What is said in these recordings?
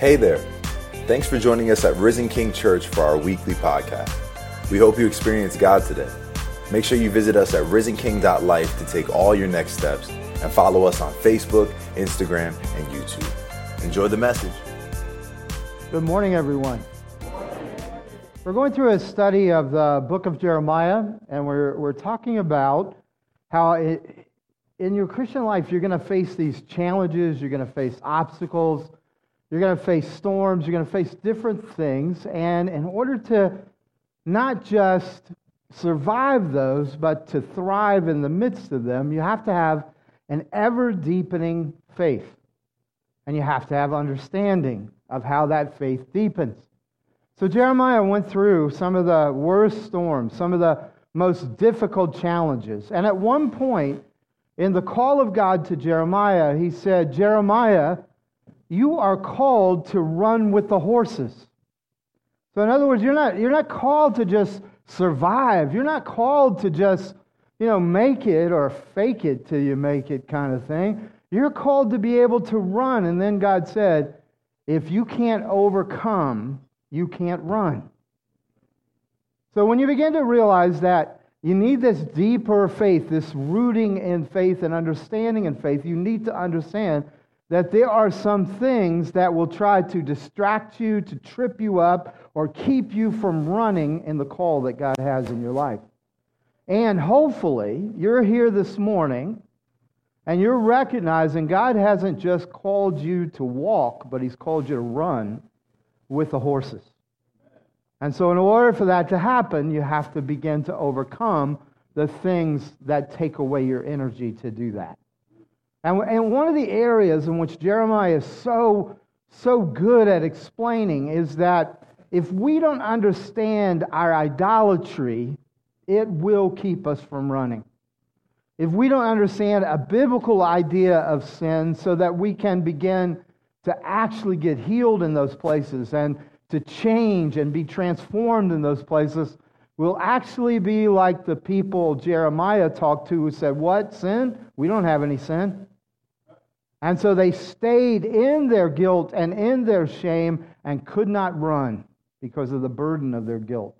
Hey there. Thanks for joining us at Risen King Church for our weekly podcast. We hope you experience God today. Make sure you visit us at risenking.life to take all your next steps and follow us on Facebook, Instagram, and YouTube. Enjoy the message. Good morning, everyone. We're going through a study of the book of Jeremiah, and we're, we're talking about how it, in your Christian life you're going to face these challenges, you're going to face obstacles, you're going to face storms, you're going to face different things. And in order to not just survive those, but to thrive in the midst of them, you have to have an ever deepening faith. And you have to have understanding of how that faith deepens. So Jeremiah went through some of the worst storms, some of the most difficult challenges. And at one point, in the call of God to Jeremiah, he said, Jeremiah, you are called to run with the horses. So, in other words, you're not, you're not called to just survive. You're not called to just, you know, make it or fake it till you make it kind of thing. You're called to be able to run. And then God said, if you can't overcome, you can't run. So, when you begin to realize that you need this deeper faith, this rooting in faith and understanding in faith, you need to understand that there are some things that will try to distract you, to trip you up, or keep you from running in the call that God has in your life. And hopefully, you're here this morning and you're recognizing God hasn't just called you to walk, but He's called you to run with the horses. And so, in order for that to happen, you have to begin to overcome the things that take away your energy to do that. And, and one of the areas in which Jeremiah is so, so good at explaining is that if we don't understand our idolatry, it will keep us from running. If we don't understand a biblical idea of sin so that we can begin to actually get healed in those places and to change and be transformed in those places, we'll actually be like the people Jeremiah talked to who said, What? Sin? We don't have any sin. And so they stayed in their guilt and in their shame and could not run because of the burden of their guilt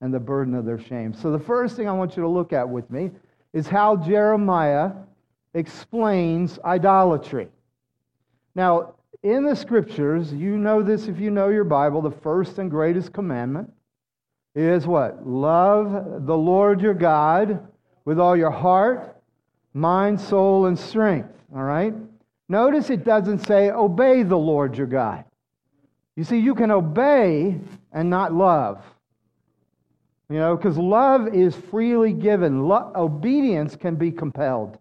and the burden of their shame. So, the first thing I want you to look at with me is how Jeremiah explains idolatry. Now, in the scriptures, you know this if you know your Bible, the first and greatest commandment is what? Love the Lord your God with all your heart, mind, soul, and strength. All right? Notice it doesn't say, obey the Lord your God. You see, you can obey and not love. You know, because love is freely given, Lo- obedience can be compelled.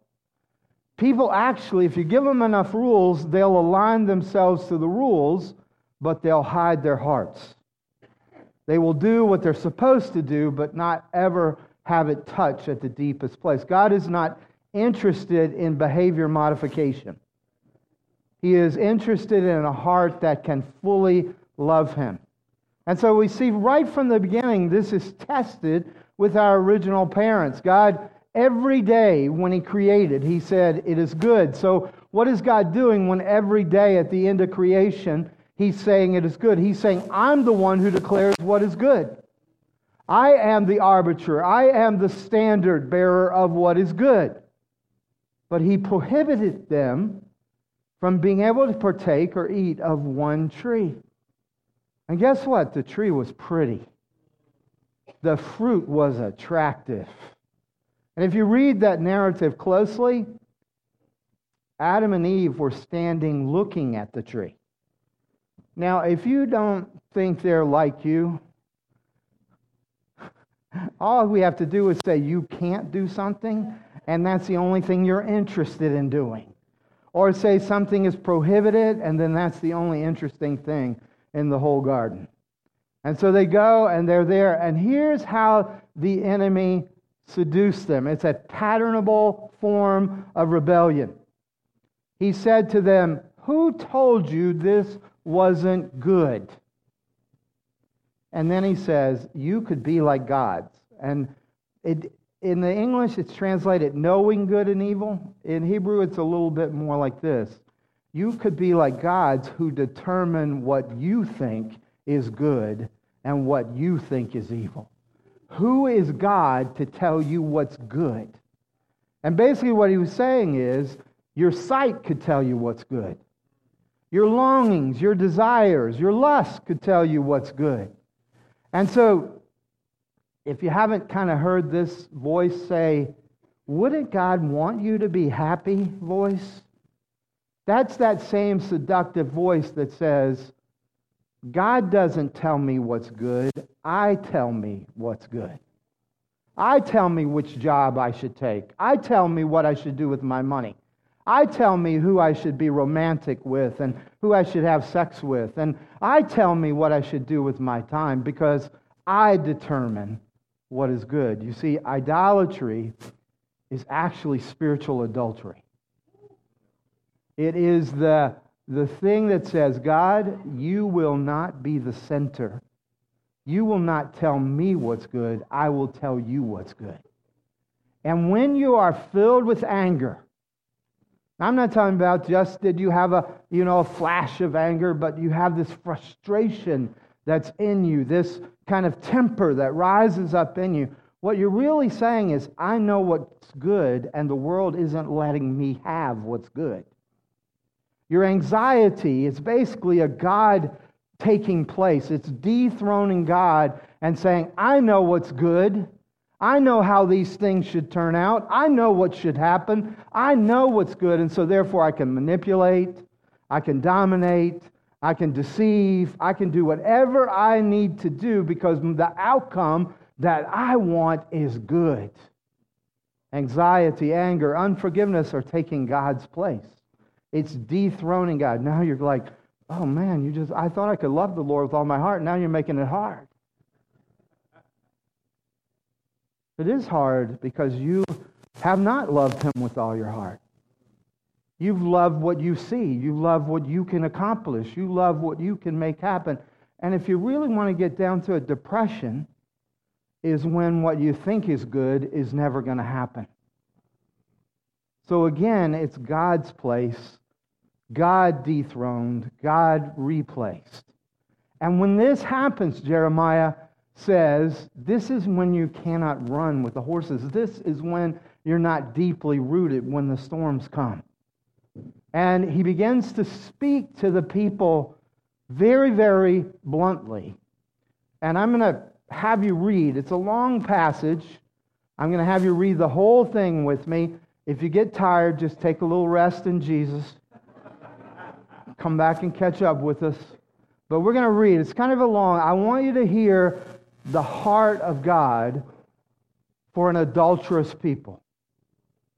People actually, if you give them enough rules, they'll align themselves to the rules, but they'll hide their hearts. They will do what they're supposed to do, but not ever have it touch at the deepest place. God is not interested in behavior modification. He is interested in a heart that can fully love Him. And so we see right from the beginning, this is tested with our original parents. God, every day when He created, He said, It is good. So, what is God doing when every day at the end of creation, He's saying it is good? He's saying, I'm the one who declares what is good. I am the arbiter, I am the standard bearer of what is good. But He prohibited them from being able to partake or eat of one tree. And guess what? The tree was pretty, the fruit was attractive. And if you read that narrative closely, Adam and Eve were standing looking at the tree. Now, if you don't think they're like you, all we have to do is say you can't do something, and that's the only thing you're interested in doing. Or say something is prohibited, and then that's the only interesting thing in the whole garden. And so they go and they're there, and here's how the enemy seduced them it's a patternable form of rebellion. He said to them, Who told you this wasn't good? And then he says, You could be like gods. And it, in the English, it's translated knowing good and evil. In Hebrew, it's a little bit more like this You could be like gods who determine what you think is good and what you think is evil. Who is God to tell you what's good? And basically, what he was saying is your sight could tell you what's good. Your longings, your desires, your lusts could tell you what's good. And so, if you haven't kind of heard this voice say, Wouldn't God want you to be happy? voice? That's that same seductive voice that says, God doesn't tell me what's good, I tell me what's good. I tell me which job I should take. I tell me what I should do with my money. I tell me who I should be romantic with and who I should have sex with. And I tell me what I should do with my time because I determine what is good. You see, idolatry is actually spiritual adultery. It is the, the thing that says, God, you will not be the center you will not tell me what's good, I will tell you what's good. And when you are filled with anger, I'm not talking about just did you have a, you know, a flash of anger, but you have this frustration that's in you, this kind of temper that rises up in you. What you're really saying is, I know what's good, and the world isn't letting me have what's good. Your anxiety is basically a God taking place. It's dethroning God and saying, I know what's good. I know how these things should turn out. I know what should happen. I know what's good. And so, therefore, I can manipulate, I can dominate, I can deceive, I can do whatever I need to do because the outcome that I want is good. Anxiety, anger, unforgiveness are taking God's place. It's dethroning God. Now you're like, oh man, you just, I thought I could love the Lord with all my heart. Now you're making it hard. It is hard because you have not loved him with all your heart. You've loved what you see. You love what you can accomplish. You love what you can make happen. And if you really want to get down to a depression, is when what you think is good is never going to happen. So again, it's God's place God dethroned, God replaced. And when this happens, Jeremiah says, this is when you cannot run with the horses. This is when you're not deeply rooted when the storms come. And he begins to speak to the people very, very bluntly. And I'm going to have you read. It's a long passage. I'm going to have you read the whole thing with me. If you get tired, just take a little rest in Jesus come back and catch up with us. But we're going to read. It's kind of a long. I want you to hear the heart of God for an adulterous people,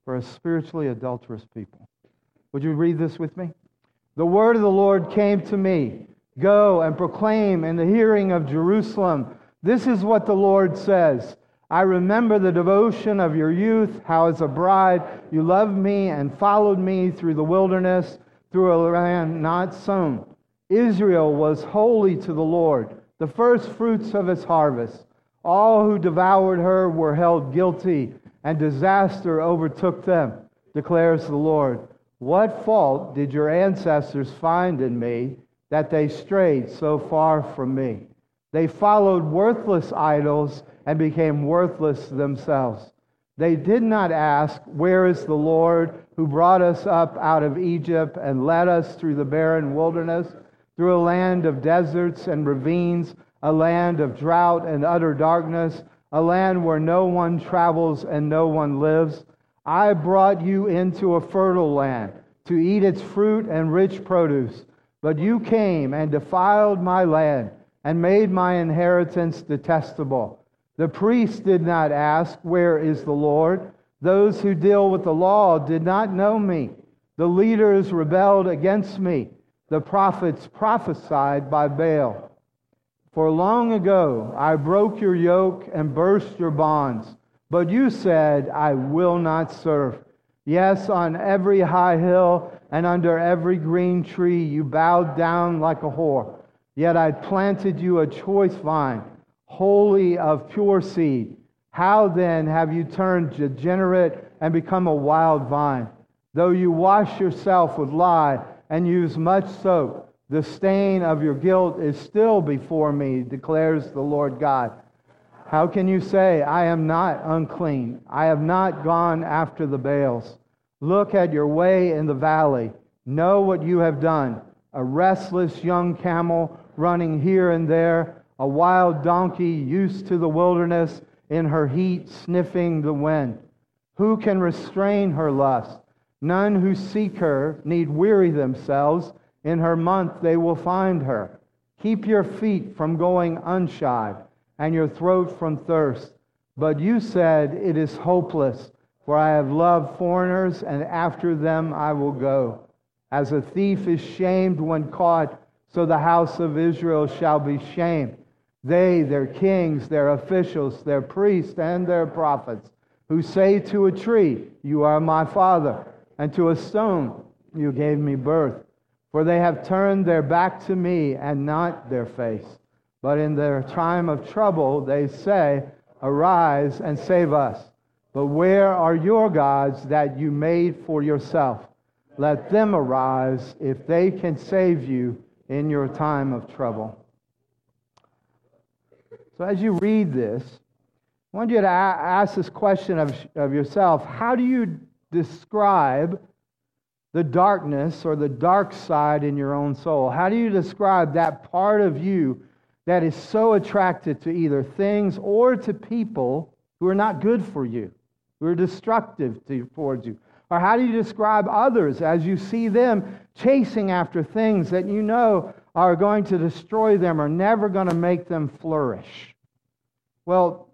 for a spiritually adulterous people. Would you read this with me? The word of the Lord came to me Go and proclaim in the hearing of Jerusalem. This is what the Lord says. I remember the devotion of your youth, how as a bride you loved me and followed me through the wilderness through a land not sown. Israel was holy to the Lord, the first fruits of his harvest. All who devoured her were held guilty, and disaster overtook them, declares the Lord. What fault did your ancestors find in me that they strayed so far from me? They followed worthless idols and became worthless themselves. They did not ask, Where is the Lord who brought us up out of Egypt and led us through the barren wilderness, through a land of deserts and ravines, a land of drought and utter darkness, a land where no one travels and no one lives? I brought you into a fertile land to eat its fruit and rich produce. But you came and defiled my land and made my inheritance detestable. The priests did not ask, Where is the Lord? Those who deal with the law did not know me. The leaders rebelled against me. The prophets prophesied by Baal. For long ago I broke your yoke and burst your bonds. But you said, I will not serve. Yes, on every high hill and under every green tree you bowed down like a whore. Yet I planted you a choice vine holy of pure seed. How then have you turned degenerate and become a wild vine? Though you wash yourself with lye and use much soap. The stain of your guilt is still before me, declares the Lord God. How can you say, I am not unclean? I have not gone after the Baals. Look at your way in the valley. Know what you have done. A restless young camel running here and there, a wild donkey used to the wilderness in her heat, sniffing the wind. Who can restrain her lust? None who seek her need weary themselves. In her month they will find her. Keep your feet from going unshod and your throat from thirst. But you said, It is hopeless, for I have loved foreigners, and after them I will go. As a thief is shamed when caught, so the house of Israel shall be shamed. They, their kings, their officials, their priests, and their prophets, who say to a tree, You are my father, and to a stone, You gave me birth. For they have turned their back to me and not their face. But in their time of trouble, they say, Arise and save us. But where are your gods that you made for yourself? Let them arise if they can save you in your time of trouble. So, as you read this, I want you to ask this question of, of yourself How do you describe the darkness or the dark side in your own soul? How do you describe that part of you that is so attracted to either things or to people who are not good for you, who are destructive to, towards you? Or how do you describe others as you see them chasing after things that you know are going to destroy them or never going to make them flourish? Well,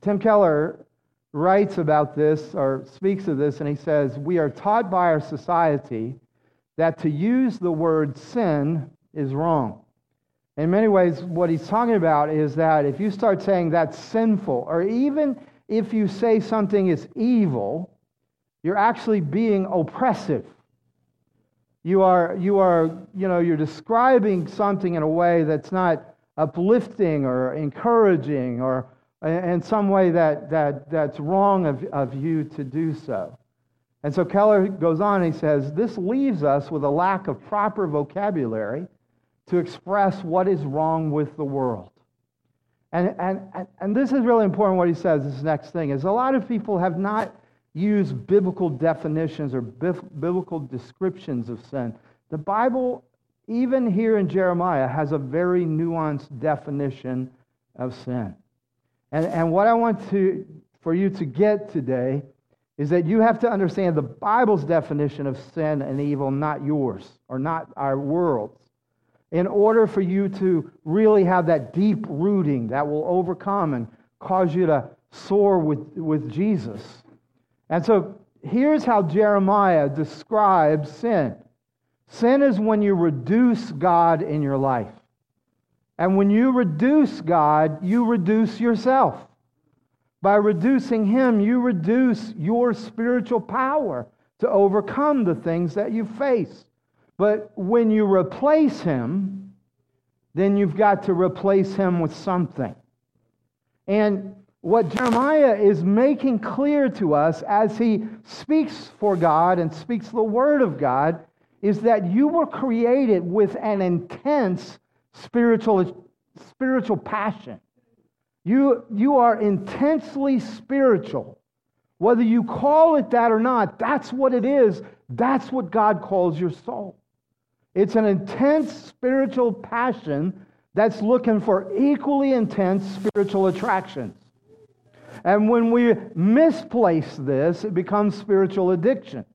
Tim Keller writes about this or speaks of this, and he says, We are taught by our society that to use the word sin is wrong. In many ways, what he's talking about is that if you start saying that's sinful, or even if you say something is evil, you're actually being oppressive. You are, you are, you know, you're describing something in a way that's not uplifting or encouraging or in some way that, that, that's wrong of, of you to do so. And so Keller goes on he says, This leaves us with a lack of proper vocabulary to express what is wrong with the world. And, and, and this is really important what he says, this next thing, is a lot of people have not used biblical definitions or biblical descriptions of sin. The Bible, even here in Jeremiah, has a very nuanced definition of sin. And, and what I want to, for you to get today is that you have to understand the Bible's definition of sin and evil, not yours or not our world's in order for you to really have that deep rooting that will overcome and cause you to soar with, with Jesus. And so here's how Jeremiah describes sin sin is when you reduce God in your life. And when you reduce God, you reduce yourself. By reducing Him, you reduce your spiritual power to overcome the things that you face. But when you replace him, then you've got to replace him with something. And what Jeremiah is making clear to us as he speaks for God and speaks the word of God is that you were created with an intense spiritual, spiritual passion. You, you are intensely spiritual. Whether you call it that or not, that's what it is. That's what God calls your soul. It's an intense spiritual passion that's looking for equally intense spiritual attractions. And when we misplace this, it becomes spiritual addiction.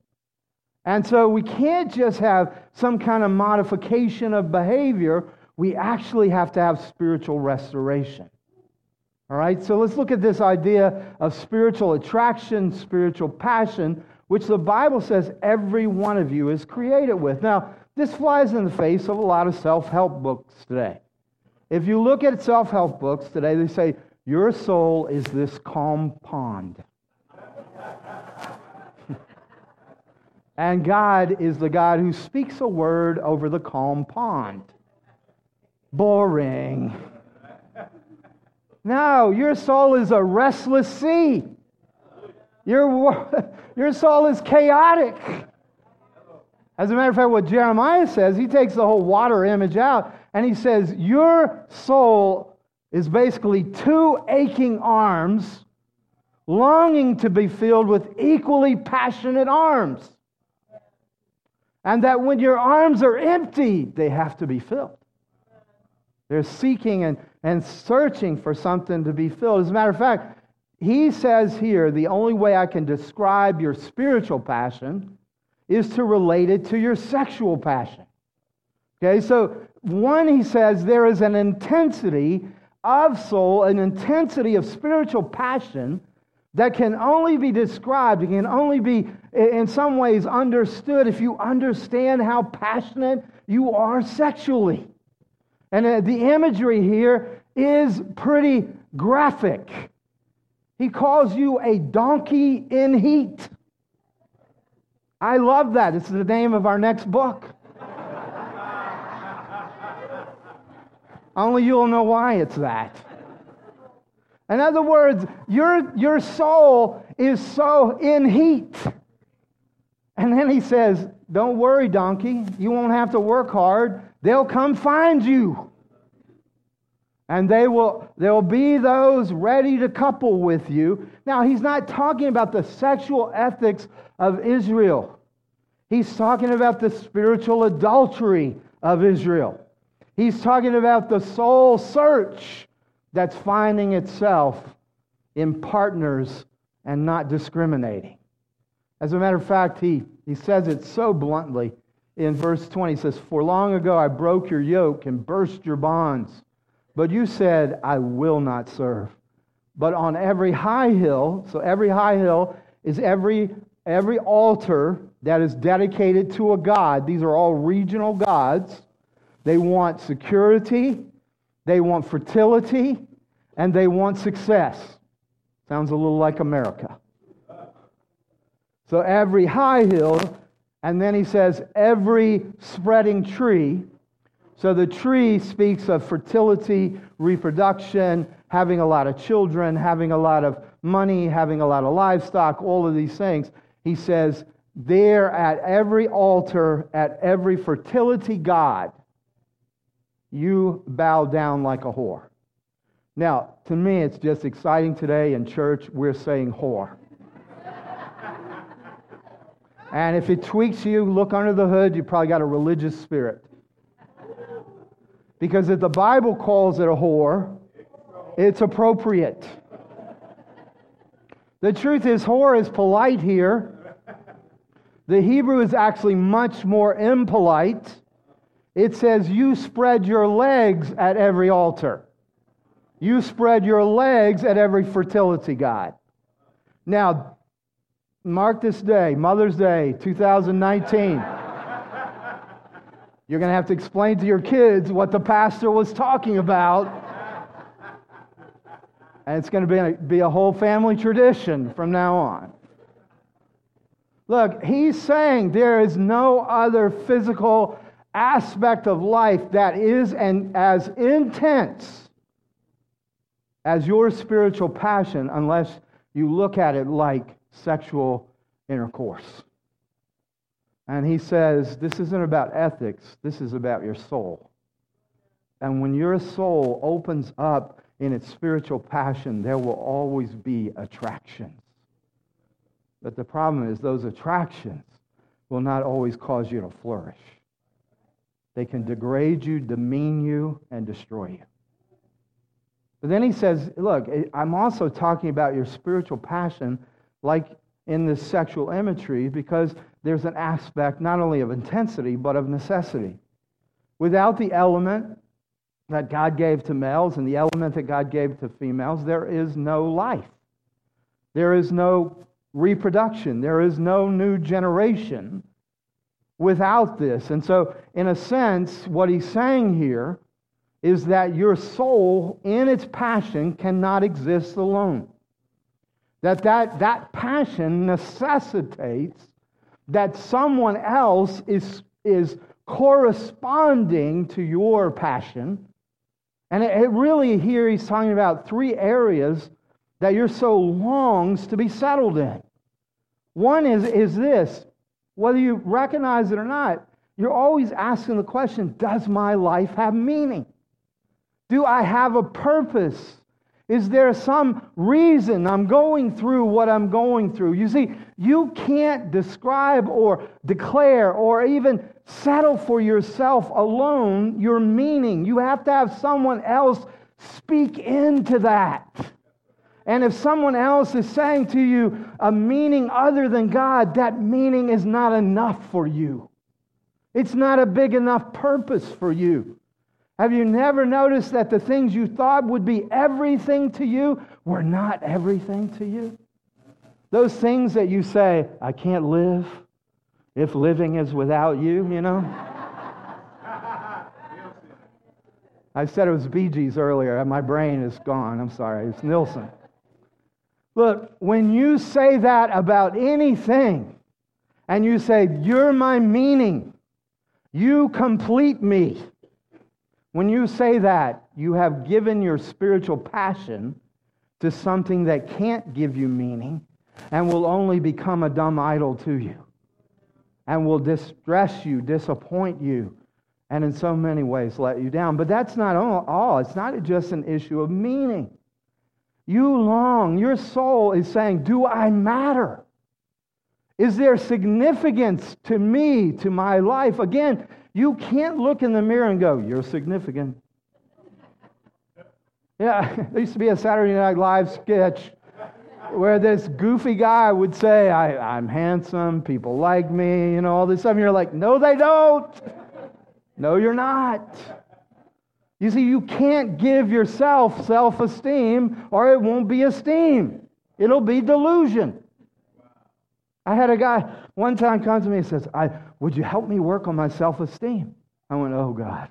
And so we can't just have some kind of modification of behavior, we actually have to have spiritual restoration. All right, so let's look at this idea of spiritual attraction, spiritual passion, which the Bible says every one of you is created with. Now, this flies in the face of a lot of self help books today. If you look at self help books today, they say, Your soul is this calm pond. and God is the God who speaks a word over the calm pond. Boring. No, your soul is a restless sea. Your, your soul is chaotic. As a matter of fact, what Jeremiah says, he takes the whole water image out and he says, Your soul is basically two aching arms longing to be filled with equally passionate arms. And that when your arms are empty, they have to be filled. They're seeking and, and searching for something to be filled. As a matter of fact, he says here the only way I can describe your spiritual passion is to relate it to your sexual passion. Okay, so one, he says there is an intensity of soul, an intensity of spiritual passion that can only be described, can only be in some ways understood if you understand how passionate you are sexually. And uh, the imagery here is pretty graphic. He calls you a donkey in heat. I love that. It's the name of our next book. Only you'll know why it's that. In other words, your, your soul is so in heat. And then he says, Don't worry, donkey. You won't have to work hard. They'll come find you. And they will there'll be those ready to couple with you. Now, he's not talking about the sexual ethics of Israel. He's talking about the spiritual adultery of Israel. He's talking about the soul search that's finding itself in partners and not discriminating. As a matter of fact, he, he says it so bluntly in verse 20. He says, For long ago I broke your yoke and burst your bonds, but you said, I will not serve. But on every high hill, so every high hill is every, every altar that is dedicated to a god. These are all regional gods. They want security, they want fertility, and they want success. Sounds a little like America. So every high hill, and then he says every spreading tree. So the tree speaks of fertility, reproduction, having a lot of children, having a lot of money, having a lot of livestock, all of these things. He says, there at every altar, at every fertility god, you bow down like a whore. Now, to me, it's just exciting today in church, we're saying whore. and if it tweaks you, look under the hood, you probably got a religious spirit. Because if the Bible calls it a whore, it's appropriate. The truth is, whore is polite here. The Hebrew is actually much more impolite. It says, You spread your legs at every altar. You spread your legs at every fertility god. Now, mark this day, Mother's Day 2019. You're going to have to explain to your kids what the pastor was talking about. And it's going to be a, be a whole family tradition from now on. Look, he's saying there is no other physical aspect of life that is and as intense as your spiritual passion unless you look at it like sexual intercourse. And he says, This isn't about ethics, this is about your soul. And when your soul opens up in its spiritual passion, there will always be attractions. But the problem is, those attractions will not always cause you to flourish. They can degrade you, demean you, and destroy you. But then he says, Look, eh, I'm also talking about your spiritual passion, like in this sexual imagery, because there's an aspect not only of intensity, but of necessity. Without the element that God gave to males and the element that God gave to females, there is no life. There is no reproduction. There is no new generation without this. And so, in a sense, what he's saying here is that your soul in its passion cannot exist alone. That that, that passion necessitates that someone else is, is corresponding to your passion. And it, it really here he's talking about three areas that your soul longs to be settled in. One is, is this Whether you recognize it or not, you're always asking the question Does my life have meaning? Do I have a purpose? Is there some reason I'm going through what I'm going through? You see, you can't describe or declare or even settle for yourself alone your meaning. You have to have someone else speak into that. And if someone else is saying to you a meaning other than God, that meaning is not enough for you. It's not a big enough purpose for you. Have you never noticed that the things you thought would be everything to you were not everything to you? Those things that you say, I can't live if living is without you, you know? I said it was Bee Gees earlier. My brain is gone. I'm sorry. It's Nilsson. Look, when you say that about anything, and you say, You're my meaning, you complete me. When you say that, you have given your spiritual passion to something that can't give you meaning and will only become a dumb idol to you and will distress you, disappoint you, and in so many ways let you down. But that's not all. It's not just an issue of meaning. You long, your soul is saying, Do I matter? Is there significance to me, to my life? Again, you can't look in the mirror and go, You're significant. Yeah, there used to be a Saturday Night Live sketch where this goofy guy would say, I, am handsome, people like me, you know, all this stuff. And you're like, No, they don't. No, you're not. You see, you can't give yourself self esteem or it won't be esteem. It'll be delusion. I had a guy one time come to me and says, I, Would you help me work on my self esteem? I went, Oh, God.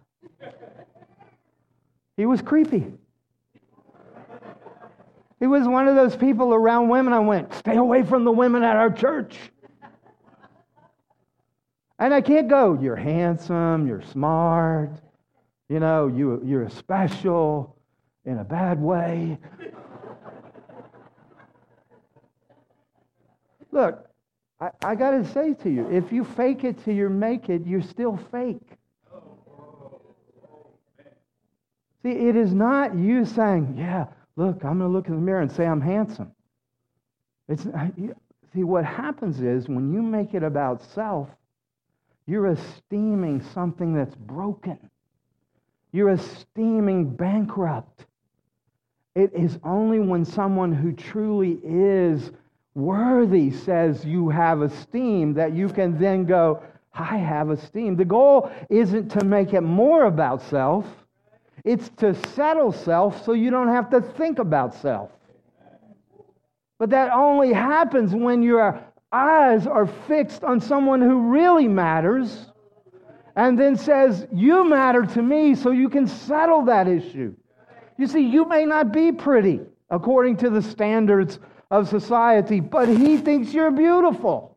He was creepy. He was one of those people around women. I went, Stay away from the women at our church. And I can't go, You're handsome, you're smart, you know, you, you're special in a bad way. Look, I, I got to say to you, if you fake it till you make it, you're still fake. See, it is not you saying, yeah, look, I'm going to look in the mirror and say I'm handsome. It's, see, what happens is when you make it about self, you're esteeming something that's broken. You're esteeming bankrupt. It is only when someone who truly is worthy says you have esteem that you can then go, I have esteem. The goal isn't to make it more about self, it's to settle self so you don't have to think about self. But that only happens when your eyes are fixed on someone who really matters and then says, You matter to me, so you can settle that issue. You see, you may not be pretty according to the standards of society, but he thinks you're beautiful.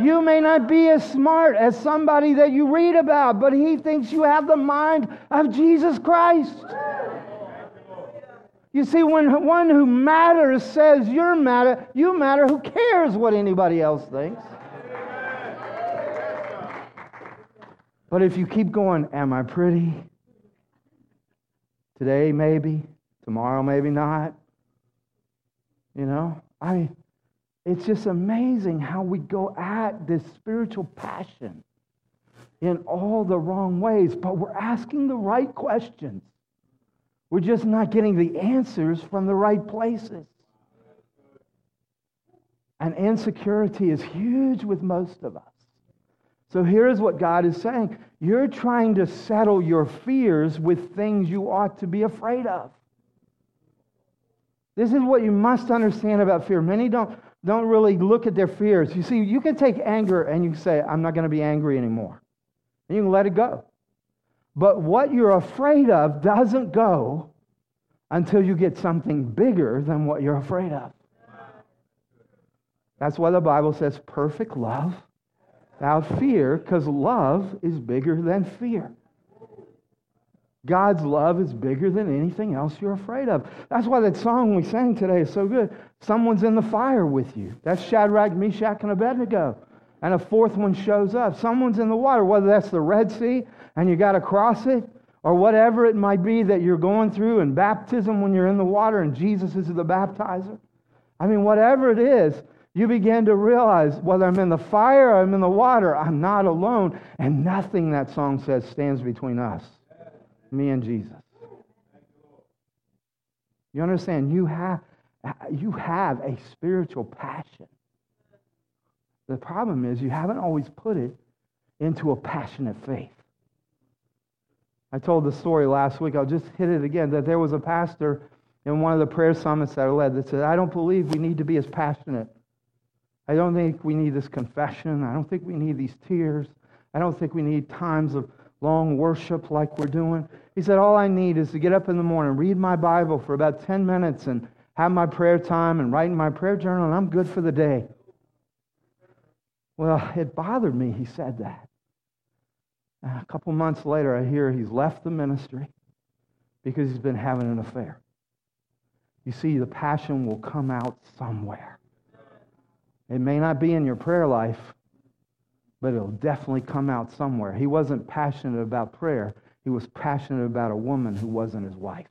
You may not be as smart as somebody that you read about, but he thinks you have the mind of Jesus Christ. You see, when one who matters says you're matter, you matter, who cares what anybody else thinks? But if you keep going, am I pretty? Today, maybe. Tomorrow, maybe not. You know, I mean, it's just amazing how we go at this spiritual passion in all the wrong ways, but we're asking the right questions. We're just not getting the answers from the right places. And insecurity is huge with most of us. So here's what God is saying You're trying to settle your fears with things you ought to be afraid of. This is what you must understand about fear. Many don't, don't really look at their fears. You see, you can take anger and you can say, I'm not going to be angry anymore. And you can let it go. But what you're afraid of doesn't go until you get something bigger than what you're afraid of. That's why the Bible says perfect love without fear, because love is bigger than fear. God's love is bigger than anything else you're afraid of. That's why that song we sang today is so good. Someone's in the fire with you. That's Shadrach, Meshach, and Abednego. and a fourth one shows up. Someone's in the water, whether that's the Red Sea and you got to cross it, or whatever it might be that you're going through in baptism when you're in the water and Jesus is the baptizer. I mean, whatever it is, you begin to realize whether I'm in the fire or I'm in the water, I'm not alone. And nothing that song says stands between us, me and Jesus. You understand? You have, you have a spiritual passion. The problem is you haven't always put it into a passionate faith. I told the story last week. I'll just hit it again that there was a pastor in one of the prayer summits that I led that said, I don't believe we need to be as passionate. I don't think we need this confession. I don't think we need these tears. I don't think we need times of long worship like we're doing. He said, All I need is to get up in the morning, read my Bible for about 10 minutes, and have my prayer time and write in my prayer journal, and I'm good for the day. Well, it bothered me he said that. And a couple months later, I hear he's left the ministry because he's been having an affair. You see, the passion will come out somewhere. It may not be in your prayer life, but it'll definitely come out somewhere. He wasn't passionate about prayer, he was passionate about a woman who wasn't his wife.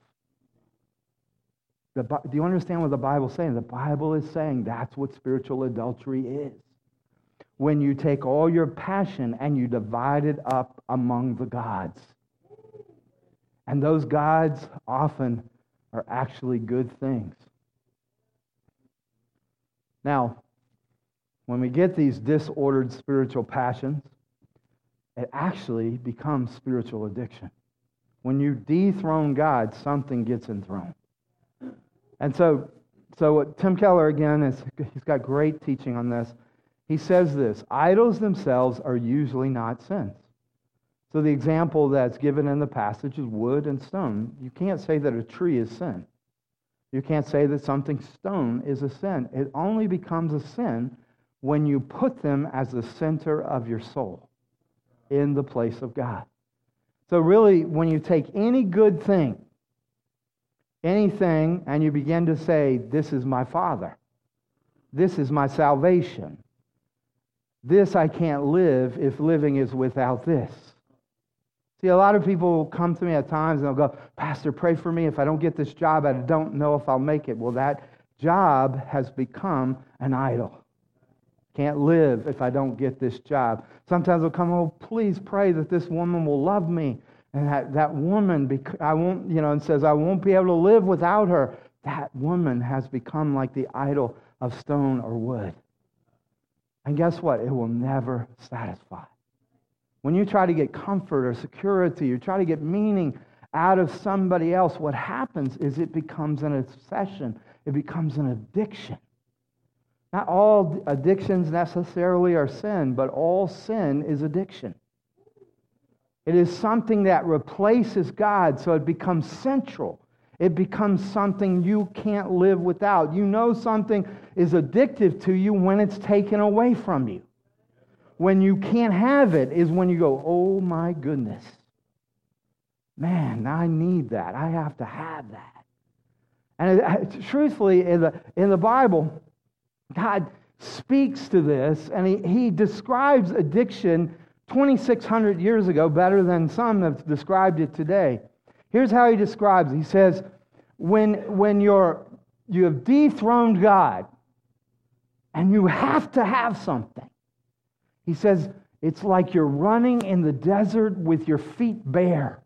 The, do you understand what the Bible's saying? The Bible is saying that's what spiritual adultery is. When you take all your passion and you divide it up among the gods. And those gods often are actually good things. Now, when we get these disordered spiritual passions, it actually becomes spiritual addiction. When you dethrone God, something gets enthroned. And so, so Tim Keller again is he's got great teaching on this. He says this: idols themselves are usually not sins. So the example that's given in the passage is wood and stone. You can't say that a tree is sin. You can't say that something stone is a sin. It only becomes a sin when you put them as the center of your soul in the place of God. So, really, when you take any good thing, anything, and you begin to say, This is my Father, this is my salvation, this I can't live if living is without this. See, a lot of people come to me at times and they'll go, Pastor, pray for me. If I don't get this job, I don't know if I'll make it. Well, that job has become an idol. Can't live if I don't get this job. Sometimes they'll come, oh, please pray that this woman will love me. And that, that woman, I won't, you know, and says, I won't be able to live without her. That woman has become like the idol of stone or wood. And guess what? It will never satisfy. When you try to get comfort or security, you try to get meaning out of somebody else, what happens is it becomes an obsession, it becomes an addiction. Not all addictions necessarily are sin, but all sin is addiction. It is something that replaces God, so it becomes central. It becomes something you can't live without. You know something is addictive to you when it's taken away from you when you can't have it is when you go, oh my goodness. Man, I need that. I have to have that. And it, truthfully, in the, in the Bible, God speaks to this and he, he describes addiction 2,600 years ago better than some have described it today. Here's how he describes it. He says, when, when you're, you have dethroned God and you have to have something, he says, it's like you're running in the desert with your feet bare.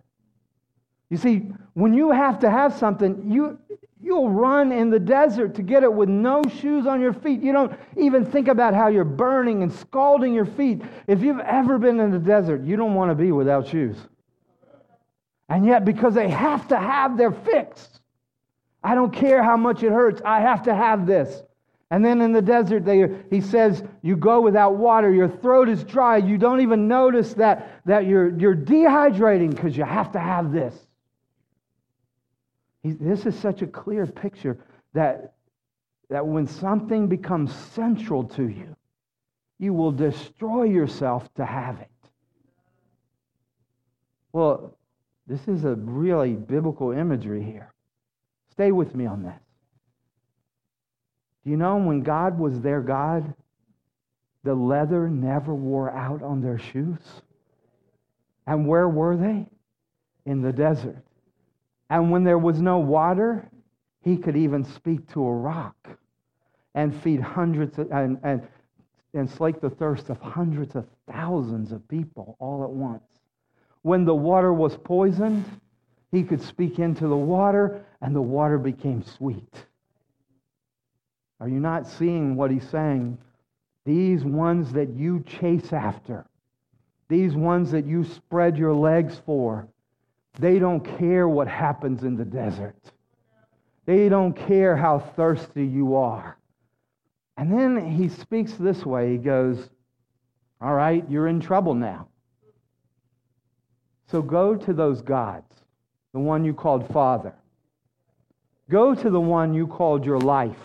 You see, when you have to have something, you, you'll run in the desert to get it with no shoes on your feet. You don't even think about how you're burning and scalding your feet. If you've ever been in the desert, you don't want to be without shoes. And yet, because they have to have their fix, I don't care how much it hurts, I have to have this. And then in the desert, they, he says, you go without water, your throat is dry, you don't even notice that, that you're, you're dehydrating because you have to have this. This is such a clear picture that, that when something becomes central to you, you will destroy yourself to have it. Well, this is a really biblical imagery here. Stay with me on this. Do you know when God was their God, the leather never wore out on their shoes. And where were they? In the desert. And when there was no water, he could even speak to a rock and feed hundreds of, and, and, and slake the thirst of hundreds of thousands of people all at once. When the water was poisoned, he could speak into the water and the water became sweet. Are you not seeing what he's saying? These ones that you chase after, these ones that you spread your legs for, they don't care what happens in the desert. They don't care how thirsty you are. And then he speaks this way. He goes, All right, you're in trouble now. So go to those gods, the one you called Father. Go to the one you called your life.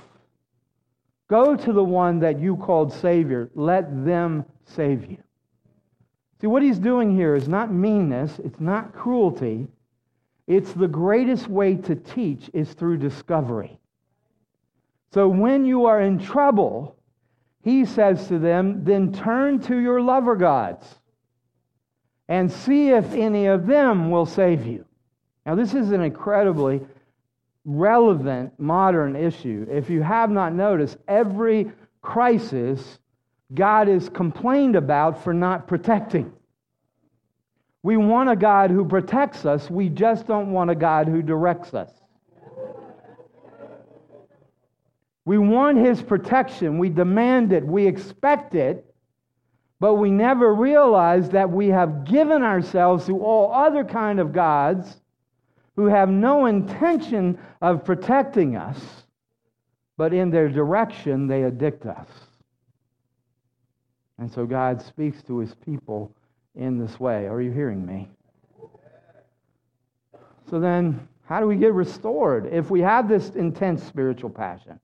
Go to the one that you called Savior. Let them save you. See, what he's doing here is not meanness, it's not cruelty. It's the greatest way to teach is through discovery. So when you are in trouble, he says to them, then turn to your lover gods and see if any of them will save you. Now, this is an incredibly relevant modern issue. If you have not noticed, every crisis God is complained about for not protecting. We want a God who protects us, we just don't want a God who directs us. We want his protection, we demand it, we expect it, but we never realize that we have given ourselves to all other kind of gods who have no intention of protecting us, but in their direction they addict us. And so God speaks to his people in this way. Are you hearing me? So then, how do we get restored? If we have this intense spiritual passion,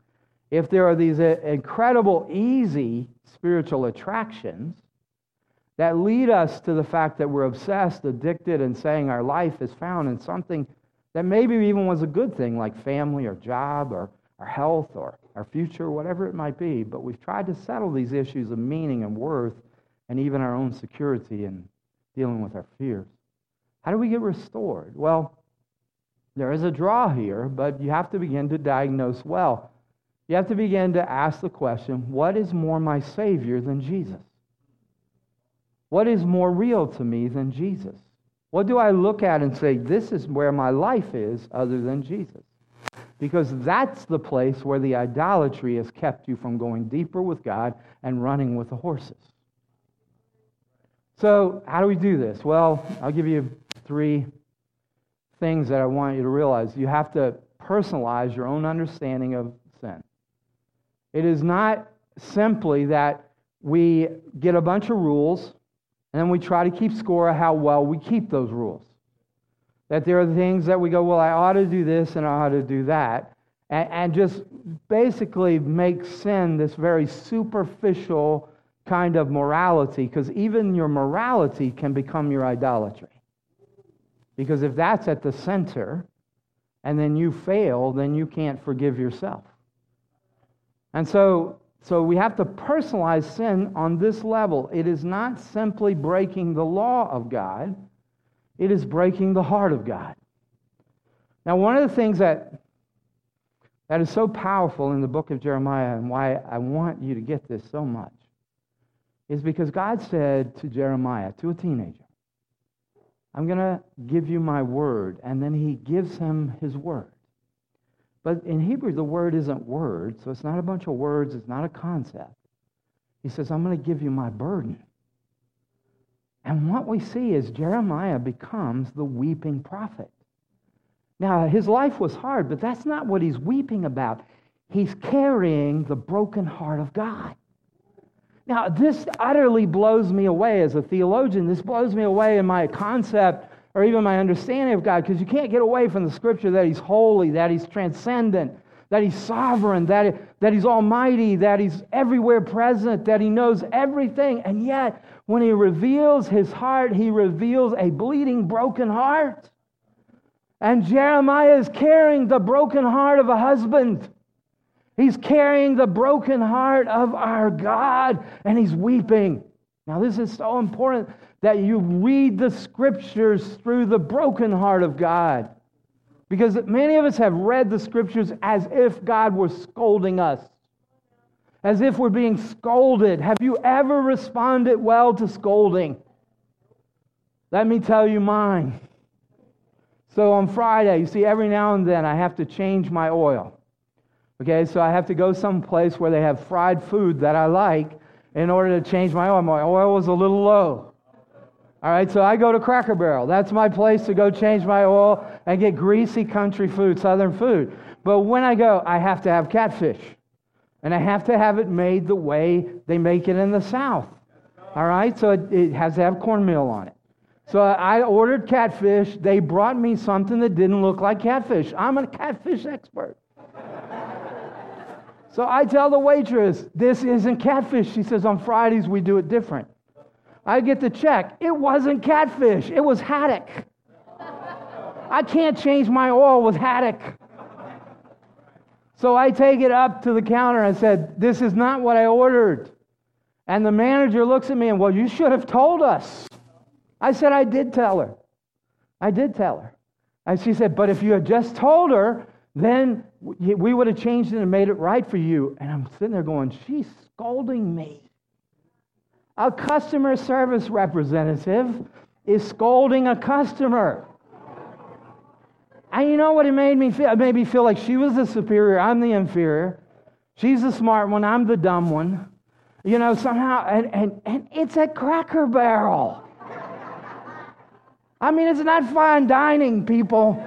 if there are these incredible, easy spiritual attractions that lead us to the fact that we're obsessed, addicted, and saying our life is found in something that maybe even was a good thing, like family or job or our health or our future, whatever it might be. But we've tried to settle these issues of meaning and worth and even our own security and dealing with our fears. How do we get restored? Well, there is a draw here, but you have to begin to diagnose well. You have to begin to ask the question what is more my Savior than Jesus? What is more real to me than Jesus? What do I look at and say, this is where my life is other than Jesus? Because that's the place where the idolatry has kept you from going deeper with God and running with the horses. So, how do we do this? Well, I'll give you three things that I want you to realize. You have to personalize your own understanding of sin. It is not simply that we get a bunch of rules and then we try to keep score of how well we keep those rules. That there are things that we go, well, I ought to do this and I ought to do that. And, and just basically make sin this very superficial kind of morality, because even your morality can become your idolatry. Because if that's at the center and then you fail, then you can't forgive yourself. And so so we have to personalize sin on this level. It is not simply breaking the law of God, it is breaking the heart of God. Now, one of the things that, that is so powerful in the book of Jeremiah and why I want you to get this so much is because God said to Jeremiah, to a teenager, I'm going to give you my word. And then he gives him his word. But in Hebrew, the word isn't word, so it's not a bunch of words, it's not a concept. He says, I'm going to give you my burden. And what we see is Jeremiah becomes the weeping prophet. Now, his life was hard, but that's not what he's weeping about. He's carrying the broken heart of God. Now, this utterly blows me away as a theologian. This blows me away in my concept or even my understanding of God, because you can't get away from the scripture that He's holy, that He's transcendent, that He's sovereign, that, that He's almighty, that He's everywhere present, that He knows everything. And yet, when He reveals His heart, He reveals a bleeding, broken heart. And Jeremiah is carrying the broken heart of a husband. He's carrying the broken heart of our God and he's weeping. Now, this is so important that you read the scriptures through the broken heart of God. Because many of us have read the scriptures as if God were scolding us, as if we're being scolded. Have you ever responded well to scolding? Let me tell you mine. So on Friday, you see, every now and then I have to change my oil. Okay, so I have to go someplace where they have fried food that I like in order to change my oil. My oil was a little low. All right, so I go to Cracker Barrel. That's my place to go change my oil and get greasy country food, southern food. But when I go, I have to have catfish. And I have to have it made the way they make it in the South. All right, so it, it has to have cornmeal on it. So I ordered catfish. They brought me something that didn't look like catfish. I'm a catfish expert. So I tell the waitress, this isn't catfish. She says, on Fridays we do it different. I get the check. It wasn't catfish, it was haddock. I can't change my oil with haddock. So I take it up to the counter and said, This is not what I ordered. And the manager looks at me and, Well, you should have told us. I said, I did tell her. I did tell her. And she said, But if you had just told her, then we would have changed it and made it right for you. And I'm sitting there going, She's scolding me. A customer service representative is scolding a customer. And you know what it made me feel? It made me feel like she was the superior, I'm the inferior. She's the smart one, I'm the dumb one. You know, somehow, and, and, and it's a cracker barrel. I mean, it's not fine dining, people.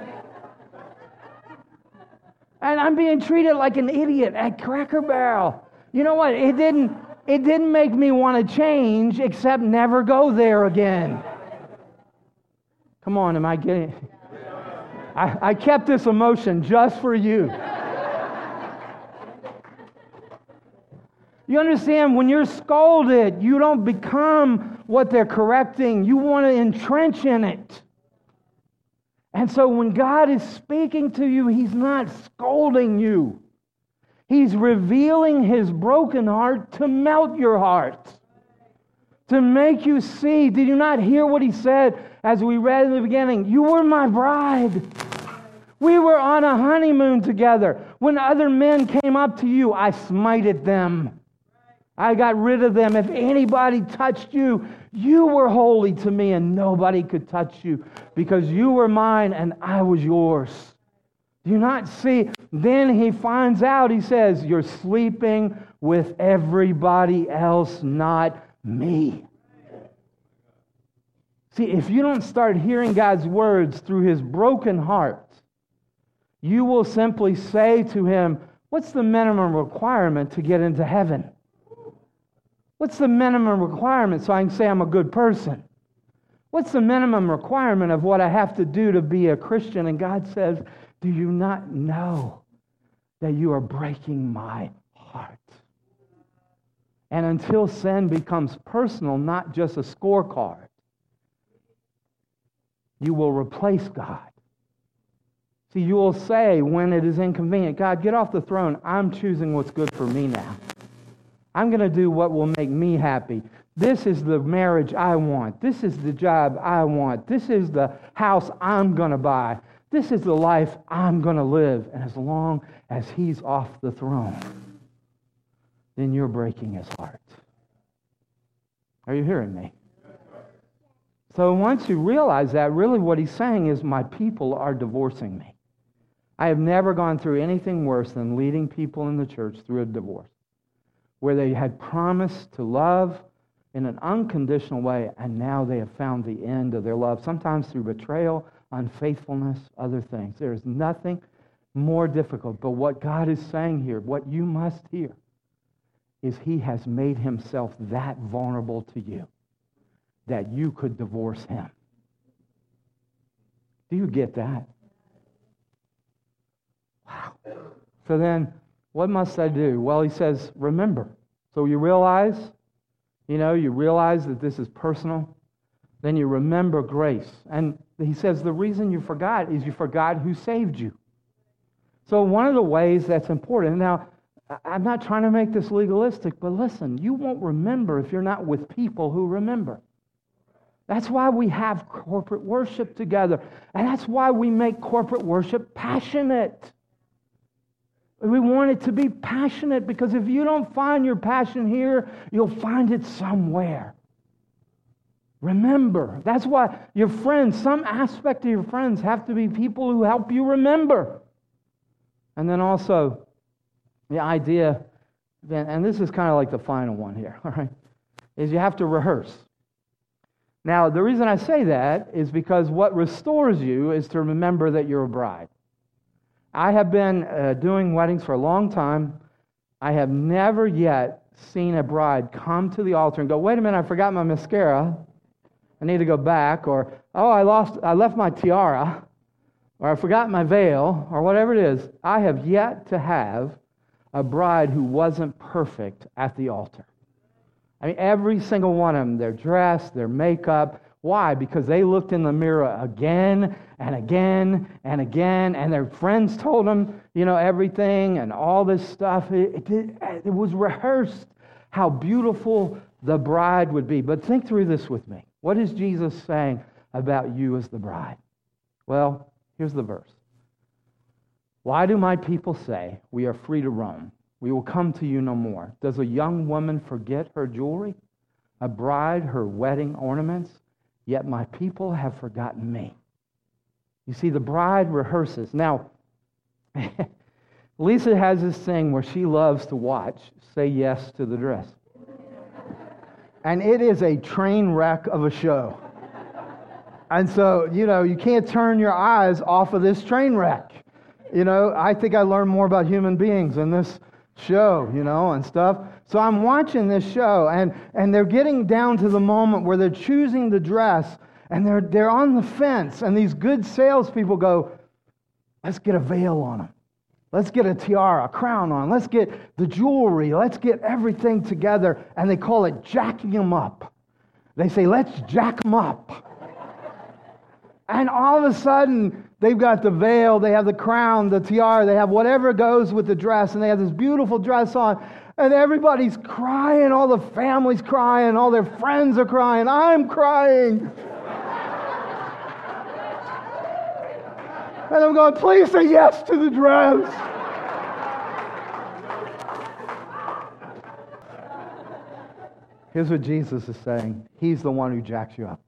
And I'm being treated like an idiot at Cracker Barrel. You know what? It didn't, it didn't make me want to change except never go there again. Come on, am I getting I, I kept this emotion just for you. You understand, when you're scolded, you don't become what they're correcting. You want to entrench in it. And so when God is speaking to you, He's not scolding you. He's revealing His broken heart to melt your heart, to make you see. Did you not hear what He said as we read in the beginning? You were my bride. We were on a honeymoon together. When other men came up to you, I smited them. I got rid of them. If anybody touched you, you were holy to me, and nobody could touch you because you were mine and I was yours. Do you not see? Then he finds out, he says, You're sleeping with everybody else, not me. See, if you don't start hearing God's words through his broken heart, you will simply say to him, What's the minimum requirement to get into heaven? What's the minimum requirement so I can say I'm a good person? What's the minimum requirement of what I have to do to be a Christian? And God says, Do you not know that you are breaking my heart? And until sin becomes personal, not just a scorecard, you will replace God. See, you will say when it is inconvenient, God, get off the throne. I'm choosing what's good for me now. I'm going to do what will make me happy. This is the marriage I want. This is the job I want. This is the house I'm going to buy. This is the life I'm going to live. And as long as he's off the throne, then you're breaking his heart. Are you hearing me? So once you realize that, really what he's saying is, My people are divorcing me. I have never gone through anything worse than leading people in the church through a divorce where they had promised to love in an unconditional way, and now they have found the end of their love, sometimes through betrayal, unfaithfulness, other things. There is nothing more difficult. But what God is saying here, what you must hear, is He has made Himself that vulnerable to you that you could divorce Him. Do you get that? Wow. So then, what must I do? Well, he says, remember. So you realize, you know, you realize that this is personal. Then you remember grace. And he says the reason you forgot is you forgot who saved you. So one of the ways that's important. Now, I'm not trying to make this legalistic, but listen, you won't remember if you're not with people who remember. That's why we have corporate worship together. And that's why we make corporate worship passionate. We want it to be passionate because if you don't find your passion here, you'll find it somewhere. Remember. That's why your friends, some aspect of your friends, have to be people who help you remember. And then also, the idea, and this is kind of like the final one here, all right, is you have to rehearse. Now, the reason I say that is because what restores you is to remember that you're a bride. I have been uh, doing weddings for a long time. I have never yet seen a bride come to the altar and go, wait a minute, I forgot my mascara. I need to go back. Or, oh, I, lost, I left my tiara. Or I forgot my veil. Or whatever it is. I have yet to have a bride who wasn't perfect at the altar. I mean, every single one of them, their dress, their makeup. Why? Because they looked in the mirror again and again and again, and their friends told them, you know, everything and all this stuff. It, it, it was rehearsed how beautiful the bride would be. But think through this with me. What is Jesus saying about you as the bride? Well, here's the verse. Why do my people say, We are free to roam? We will come to you no more. Does a young woman forget her jewelry? A bride her wedding ornaments? Yet my people have forgotten me. You see, the bride rehearses. Now, Lisa has this thing where she loves to watch Say Yes to the Dress. And it is a train wreck of a show. And so, you know, you can't turn your eyes off of this train wreck. You know, I think I learned more about human beings in this show, you know, and stuff. So I'm watching this show, and, and they're getting down to the moment where they're choosing the dress, and they're, they're on the fence, and these good salespeople go, let's get a veil on them. Let's get a tiara, a crown on. Let's get the jewelry. Let's get everything together. And they call it jacking them up. They say, let's jack them up. and all of a sudden, They've got the veil, they have the crown, the tiara, they have whatever goes with the dress, and they have this beautiful dress on. And everybody's crying, all the family's crying, all their friends are crying. I'm crying. And I'm going, please say yes to the dress. Here's what Jesus is saying He's the one who jacks you up.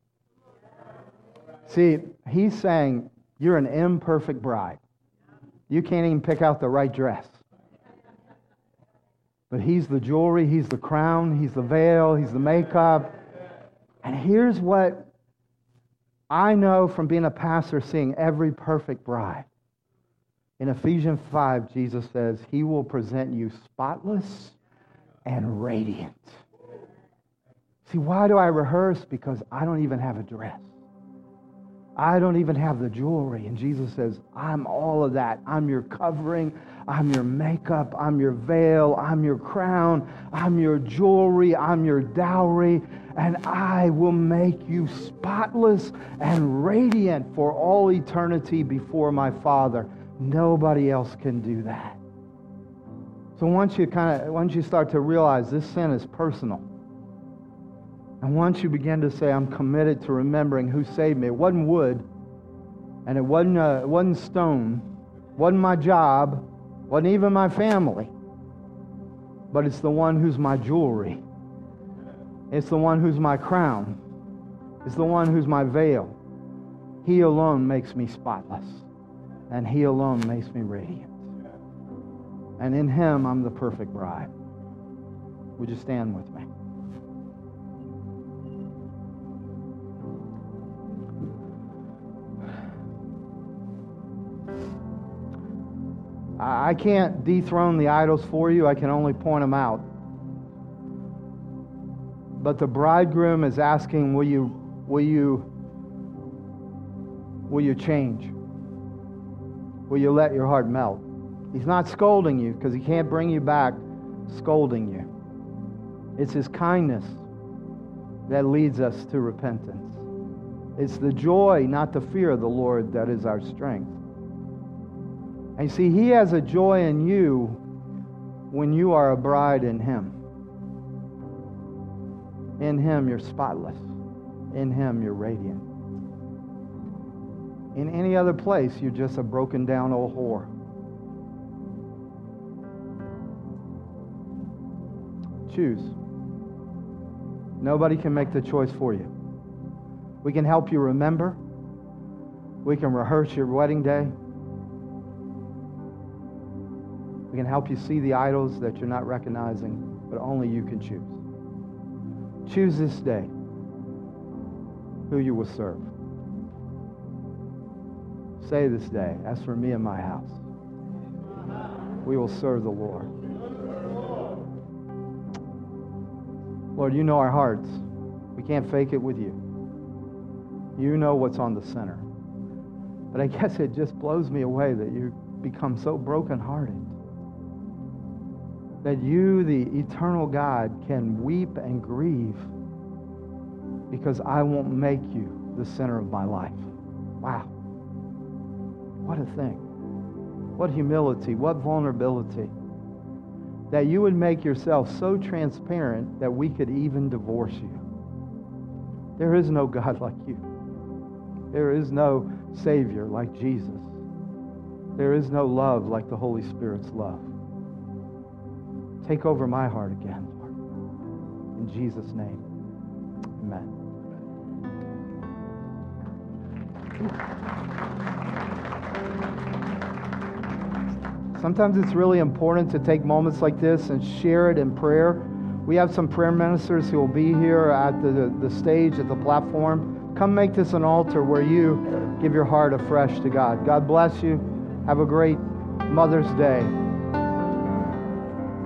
See, He's saying, you're an imperfect bride. You can't even pick out the right dress. But he's the jewelry, he's the crown, he's the veil, he's the makeup. And here's what I know from being a pastor, seeing every perfect bride. In Ephesians 5, Jesus says, He will present you spotless and radiant. See, why do I rehearse? Because I don't even have a dress. I don't even have the jewelry. And Jesus says, I'm all of that. I'm your covering. I'm your makeup. I'm your veil. I'm your crown. I'm your jewelry. I'm your dowry. And I will make you spotless and radiant for all eternity before my Father. Nobody else can do that. So once you kind of once you start to realize this sin is personal, and once you begin to say, I'm committed to remembering who saved me, it wasn't wood, and it wasn't, uh, it wasn't stone, wasn't my job, wasn't even my family, but it's the one who's my jewelry. It's the one who's my crown. It's the one who's my veil. He alone makes me spotless, and He alone makes me radiant. And in Him, I'm the perfect bride. Would you stand with me? I can't dethrone the idols for you, I can only point them out. But the bridegroom is asking, Will you, will you, will you change? Will you let your heart melt? He's not scolding you because he can't bring you back scolding you. It's his kindness that leads us to repentance. It's the joy, not the fear of the Lord, that is our strength. And you see, He has a joy in you when you are a bride in Him. In Him, you're spotless. In Him, you're radiant. In any other place, you're just a broken down old whore. Choose. Nobody can make the choice for you. We can help you remember. We can rehearse your wedding day. We can help you see the idols that you're not recognizing, but only you can choose. Choose this day who you will serve. Say this day, as for me and my house, we will serve the Lord. Lord, you know our hearts. We can't fake it with you. You know what's on the center. But I guess it just blows me away that you become so brokenhearted that you, the eternal God, can weep and grieve because I won't make you the center of my life. Wow. What a thing. What humility, what vulnerability. That you would make yourself so transparent that we could even divorce you. There is no God like you. There is no Savior like Jesus. There is no love like the Holy Spirit's love. Take over my heart again, Lord. In Jesus' name, amen. Sometimes it's really important to take moments like this and share it in prayer. We have some prayer ministers who will be here at the, the stage, at the platform. Come make this an altar where you give your heart afresh to God. God bless you. Have a great Mother's Day.